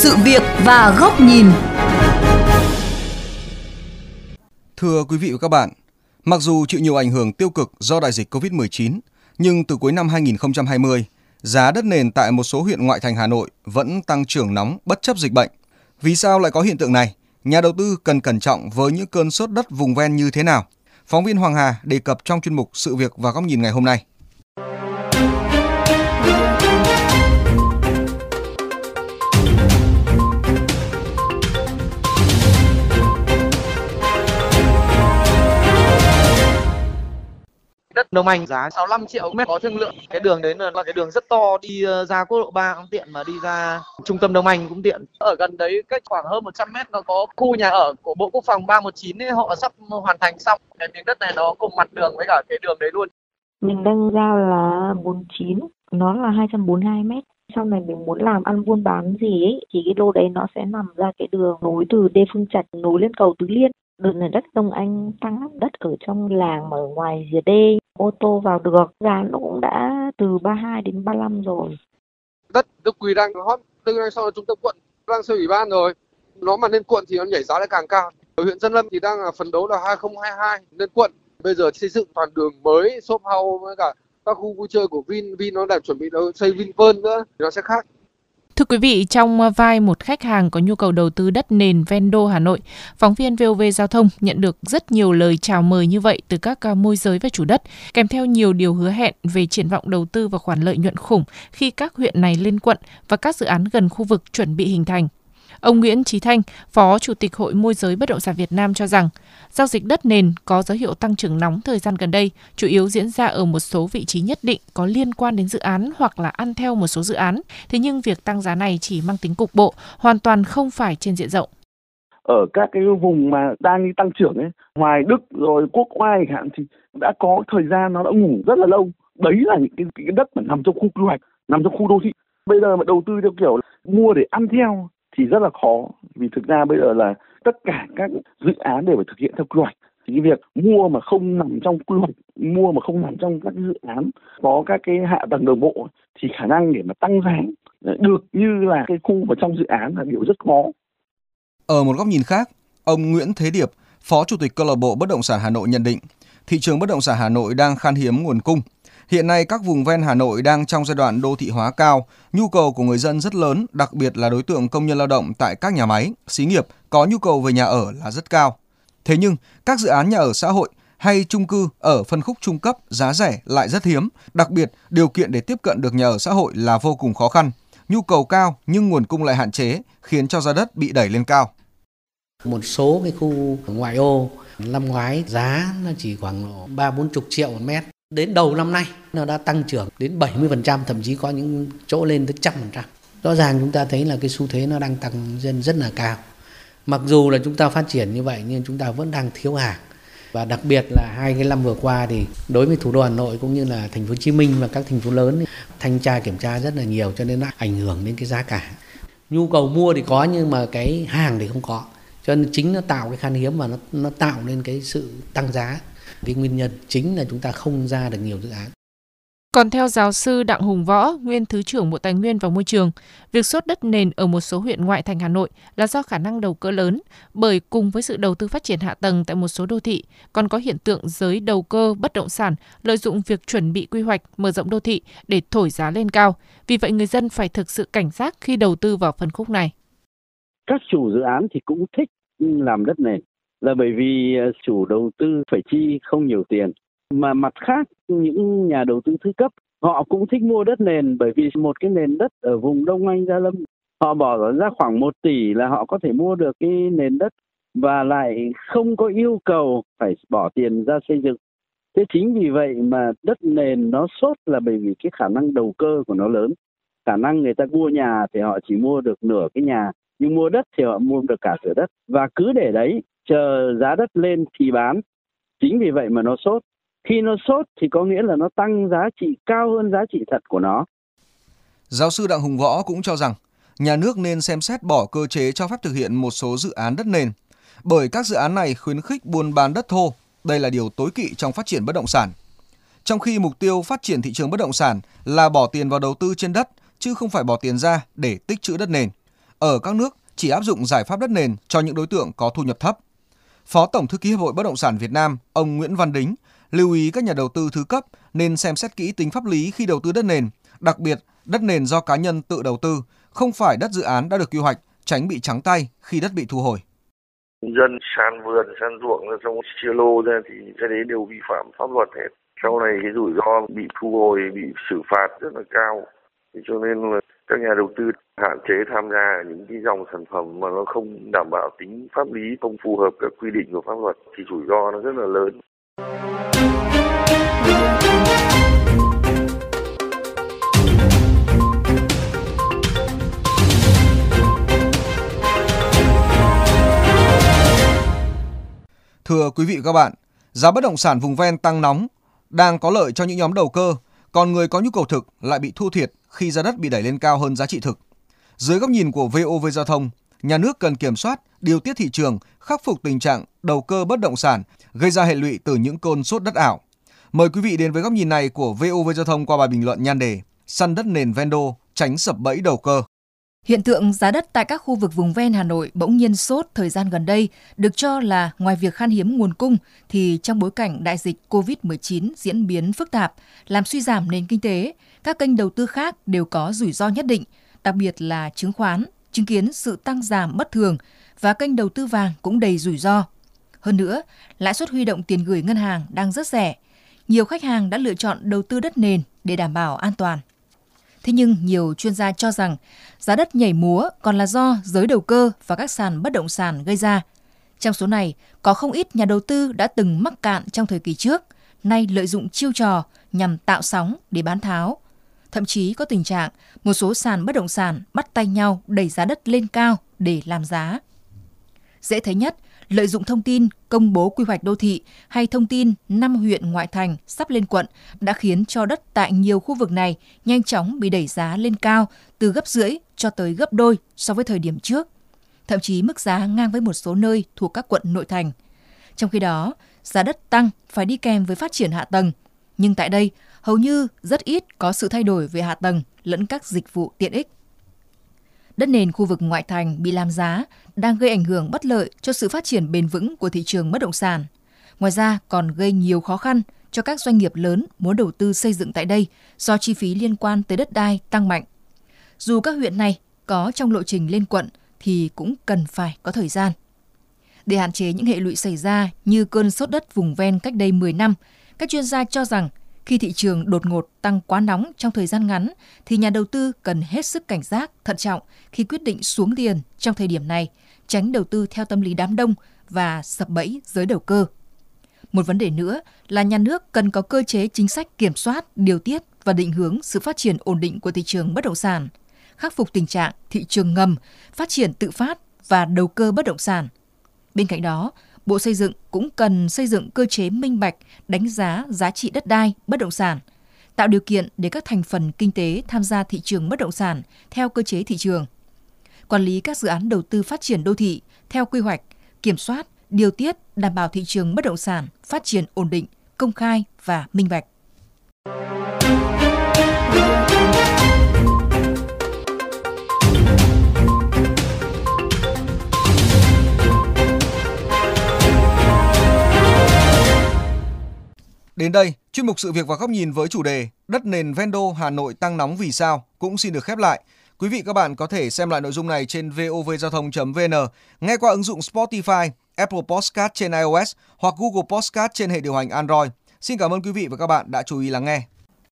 sự việc và góc nhìn. Thưa quý vị và các bạn, mặc dù chịu nhiều ảnh hưởng tiêu cực do đại dịch Covid-19, nhưng từ cuối năm 2020, giá đất nền tại một số huyện ngoại thành Hà Nội vẫn tăng trưởng nóng bất chấp dịch bệnh. Vì sao lại có hiện tượng này? Nhà đầu tư cần cẩn trọng với những cơn sốt đất vùng ven như thế nào? Phóng viên Hoàng Hà đề cập trong chuyên mục Sự việc và góc nhìn ngày hôm nay. Đông Anh giá 65 triệu mét có thương lượng. Cái đường đấy là, là cái đường rất to đi ờ, ra quốc lộ 3 cũng tiện mà đi ra trung tâm Đông Anh cũng tiện. Ở gần đấy cách khoảng hơn 100 mét nó có khu nhà ở của Bộ Quốc phòng 319 ấy, họ sắp hoàn thành xong. Cái miếng đất này nó cùng mặt đường với cả cái đường đấy luôn. Mình đang giao là 49, nó là 242 mét sau này mình muốn làm ăn buôn bán gì ấy thì cái lô đấy nó sẽ nằm ra cái đường nối từ Đê Phương Trạch nối lên cầu Tứ Liên đợt này đất Đông Anh tăng lắm đất ở trong làng mà ở ngoài rìa đê, ô tô vào được. Giá nó cũng đã từ 32 đến 35 rồi. Đất Đức Quỳ đang hot từ nay sau là trung tâm quận, đang xây ủy ban rồi. Nó mà lên quận thì nó nhảy giá lại càng cao. Ở huyện Dân Lâm thì đang là phấn đấu là 2022 lên quận. Bây giờ xây dựng toàn đường mới, shop house với cả các khu vui chơi của Vin. Vin nó đang chuẩn bị xây Vinpearl nữa thì nó sẽ khác. Thưa quý vị, trong vai một khách hàng có nhu cầu đầu tư đất nền ven đô Hà Nội, phóng viên VOV Giao thông nhận được rất nhiều lời chào mời như vậy từ các à, môi giới và chủ đất, kèm theo nhiều điều hứa hẹn về triển vọng đầu tư và khoản lợi nhuận khủng khi các huyện này lên quận và các dự án gần khu vực chuẩn bị hình thành. Ông Nguyễn Trí Thanh, Phó Chủ tịch Hội Môi giới Bất động sản Việt Nam cho rằng, giao dịch đất nền có dấu hiệu tăng trưởng nóng thời gian gần đây, chủ yếu diễn ra ở một số vị trí nhất định có liên quan đến dự án hoặc là ăn theo một số dự án. Thế nhưng việc tăng giá này chỉ mang tính cục bộ, hoàn toàn không phải trên diện rộng ở các cái vùng mà đang đi tăng trưởng ấy, ngoài Đức rồi Quốc Oai hạn thì đã có thời gian nó đã ngủ rất là lâu. Đấy là những cái, cái đất mà nằm trong khu quy hoạch, nằm trong khu đô thị. Bây giờ mà đầu tư theo kiểu mua để ăn theo thì rất là khó. Vì thực ra bây giờ là tất cả các dự án đều phải thực hiện theo quy hoạch. Thì cái việc mua mà không nằm trong quy hoạch mua mà không nằm trong các dự án có các cái hạ tầng đồng bộ thì khả năng để mà tăng giá được như là cái khu mà trong dự án là điều rất khó. Ở một góc nhìn khác, ông Nguyễn Thế Điệp, Phó Chủ tịch câu lạc bộ bất động sản Hà Nội nhận định, thị trường bất động sản Hà Nội đang khan hiếm nguồn cung. Hiện nay các vùng ven Hà Nội đang trong giai đoạn đô thị hóa cao, nhu cầu của người dân rất lớn, đặc biệt là đối tượng công nhân lao động tại các nhà máy, xí nghiệp có nhu cầu về nhà ở là rất cao. Thế nhưng, các dự án nhà ở xã hội hay chung cư ở phân khúc trung cấp giá rẻ lại rất hiếm, đặc biệt điều kiện để tiếp cận được nhà ở xã hội là vô cùng khó khăn. Nhu cầu cao nhưng nguồn cung lại hạn chế, khiến cho giá đất bị đẩy lên cao. Một số cái khu ngoại ô năm ngoái giá nó chỉ khoảng ba bốn chục triệu một mét Đến đầu năm nay nó đã tăng trưởng đến 70%, thậm chí có những chỗ lên tới trăm phần trăm. Rõ ràng chúng ta thấy là cái xu thế nó đang tăng dân rất là cao. Mặc dù là chúng ta phát triển như vậy nhưng chúng ta vẫn đang thiếu hàng. Và đặc biệt là hai cái năm vừa qua thì đối với thủ đô Hà Nội cũng như là thành phố Hồ Chí Minh và các thành phố lớn thanh tra kiểm tra rất là nhiều cho nên nó ảnh hưởng đến cái giá cả. Nhu cầu mua thì có nhưng mà cái hàng thì không có. Cho nên chính nó tạo cái khan hiếm và nó nó tạo nên cái sự tăng giá cái nguyên nhân chính là chúng ta không ra được nhiều dự án. Còn theo giáo sư Đặng Hùng Võ, nguyên Thứ trưởng Bộ Tài nguyên và Môi trường, việc sốt đất nền ở một số huyện ngoại thành Hà Nội là do khả năng đầu cơ lớn, bởi cùng với sự đầu tư phát triển hạ tầng tại một số đô thị, còn có hiện tượng giới đầu cơ bất động sản lợi dụng việc chuẩn bị quy hoạch mở rộng đô thị để thổi giá lên cao. Vì vậy người dân phải thực sự cảnh giác khi đầu tư vào phân khúc này. Các chủ dự án thì cũng thích làm đất nền là bởi vì ờ, chủ đầu tư phải chi không nhiều tiền mà mặt khác những nhà đầu tư thứ cấp họ cũng thích mua đất nền bởi vì một cái nền đất ở vùng Đông Anh Gia Lâm họ bỏ ra khoảng 1 tỷ là họ có thể mua được cái nền đất và lại không có yêu cầu phải bỏ tiền ra xây dựng. Thế chính vì vậy mà đất nền nó sốt là bởi vì cái khả năng đầu cơ của nó lớn. Khả năng người ta mua nhà thì họ chỉ mua được nửa cái nhà, nhưng mua đất thì họ mua được cả thửa đất. Và cứ để đấy chờ giá đất lên thì bán. Chính vì vậy mà nó sốt. Khi nó sốt thì có nghĩa là nó tăng giá trị, cao hơn giá trị thật của nó. Giáo sư đặng hùng võ cũng cho rằng, nhà nước nên xem xét bỏ cơ chế cho phép thực hiện một số dự án đất nền. Bởi các dự án này khuyến khích buôn bán đất thô, đây là điều tối kỵ trong phát triển bất động sản. Trong khi mục tiêu phát triển thị trường bất động sản là bỏ tiền vào đầu tư trên đất, chứ không phải bỏ tiền ra để tích trữ đất nền. Ở các nước, chỉ áp dụng giải pháp đất nền cho những đối tượng có thu nhập thấp. Phó Tổng thư ký Hiệp hội Bất động sản Việt Nam, ông Nguyễn Văn Đính lưu ý các nhà đầu tư thứ cấp nên xem xét kỹ tính pháp lý khi đầu tư đất nền, đặc biệt đất nền do cá nhân tự đầu tư, không phải đất dự án đã được quy hoạch, tránh bị trắng tay khi đất bị thu hồi. Dân sàn vườn, sàn ruộng xong chia lô ra thì cái đấy đều vi phạm pháp luật hết. Sau này cái rủi ro bị thu hồi, bị xử phạt rất là cao. Thế cho nên là các nhà đầu tư hạn chế tham gia những cái dòng sản phẩm mà nó không đảm bảo tính pháp lý, không phù hợp các quy định của pháp luật thì rủi ro nó rất là lớn. Thưa quý vị và các bạn, giá bất động sản vùng ven tăng nóng đang có lợi cho những nhóm đầu cơ, còn người có nhu cầu thực lại bị thua thiệt khi giá đất bị đẩy lên cao hơn giá trị thực. Dưới góc nhìn của VOV Giao thông, nhà nước cần kiểm soát, điều tiết thị trường, khắc phục tình trạng đầu cơ bất động sản gây ra hệ lụy từ những cơn sốt đất ảo. Mời quý vị đến với góc nhìn này của VOV Giao thông qua bài bình luận nhan đề Săn đất nền ven đô, tránh sập bẫy đầu cơ. Hiện tượng giá đất tại các khu vực vùng ven Hà Nội bỗng nhiên sốt thời gian gần đây được cho là ngoài việc khan hiếm nguồn cung thì trong bối cảnh đại dịch COVID-19 diễn biến phức tạp, làm suy giảm nền kinh tế, các kênh đầu tư khác đều có rủi ro nhất định, đặc biệt là chứng khoán, chứng kiến sự tăng giảm bất thường và kênh đầu tư vàng cũng đầy rủi ro. Hơn nữa, lãi suất huy động tiền gửi ngân hàng đang rất rẻ. Nhiều khách hàng đã lựa chọn đầu tư đất nền để đảm bảo an toàn. Thế nhưng nhiều chuyên gia cho rằng giá đất nhảy múa còn là do giới đầu cơ và các sàn bất động sản gây ra. Trong số này, có không ít nhà đầu tư đã từng mắc cạn trong thời kỳ trước, nay lợi dụng chiêu trò nhằm tạo sóng để bán tháo. Thậm chí có tình trạng một số sàn bất động sản bắt tay nhau đẩy giá đất lên cao để làm giá. Dễ thấy nhất lợi dụng thông tin công bố quy hoạch đô thị hay thông tin năm huyện ngoại thành sắp lên quận đã khiến cho đất tại nhiều khu vực này nhanh chóng bị đẩy giá lên cao từ gấp rưỡi cho tới gấp đôi so với thời điểm trước. Thậm chí mức giá ngang với một số nơi thuộc các quận nội thành. Trong khi đó, giá đất tăng phải đi kèm với phát triển hạ tầng. Nhưng tại đây, hầu như rất ít có sự thay đổi về hạ tầng lẫn các dịch vụ tiện ích đất nền khu vực ngoại thành bị làm giá đang gây ảnh hưởng bất lợi cho sự phát triển bền vững của thị trường bất động sản. Ngoài ra còn gây nhiều khó khăn cho các doanh nghiệp lớn muốn đầu tư xây dựng tại đây do chi phí liên quan tới đất đai tăng mạnh. Dù các huyện này có trong lộ trình lên quận thì cũng cần phải có thời gian. Để hạn chế những hệ lụy xảy ra như cơn sốt đất vùng ven cách đây 10 năm, các chuyên gia cho rằng khi thị trường đột ngột tăng quá nóng trong thời gian ngắn thì nhà đầu tư cần hết sức cảnh giác, thận trọng khi quyết định xuống tiền trong thời điểm này, tránh đầu tư theo tâm lý đám đông và sập bẫy giới đầu cơ. Một vấn đề nữa là nhà nước cần có cơ chế chính sách kiểm soát, điều tiết và định hướng sự phát triển ổn định của thị trường bất động sản, khắc phục tình trạng thị trường ngầm, phát triển tự phát và đầu cơ bất động sản. Bên cạnh đó, Bộ Xây dựng cũng cần xây dựng cơ chế minh bạch đánh giá giá trị đất đai, bất động sản, tạo điều kiện để các thành phần kinh tế tham gia thị trường bất động sản theo cơ chế thị trường. Quản lý các dự án đầu tư phát triển đô thị theo quy hoạch, kiểm soát, điều tiết đảm bảo thị trường bất động sản phát triển ổn định, công khai và minh bạch. Đến đây, chuyên mục sự việc và góc nhìn với chủ đề Đất nền ven đô Hà Nội tăng nóng vì sao cũng xin được khép lại. Quý vị các bạn có thể xem lại nội dung này trên vovgiao thông.vn, nghe qua ứng dụng Spotify, Apple Podcast trên iOS hoặc Google Podcast trên hệ điều hành Android. Xin cảm ơn quý vị và các bạn đã chú ý lắng nghe.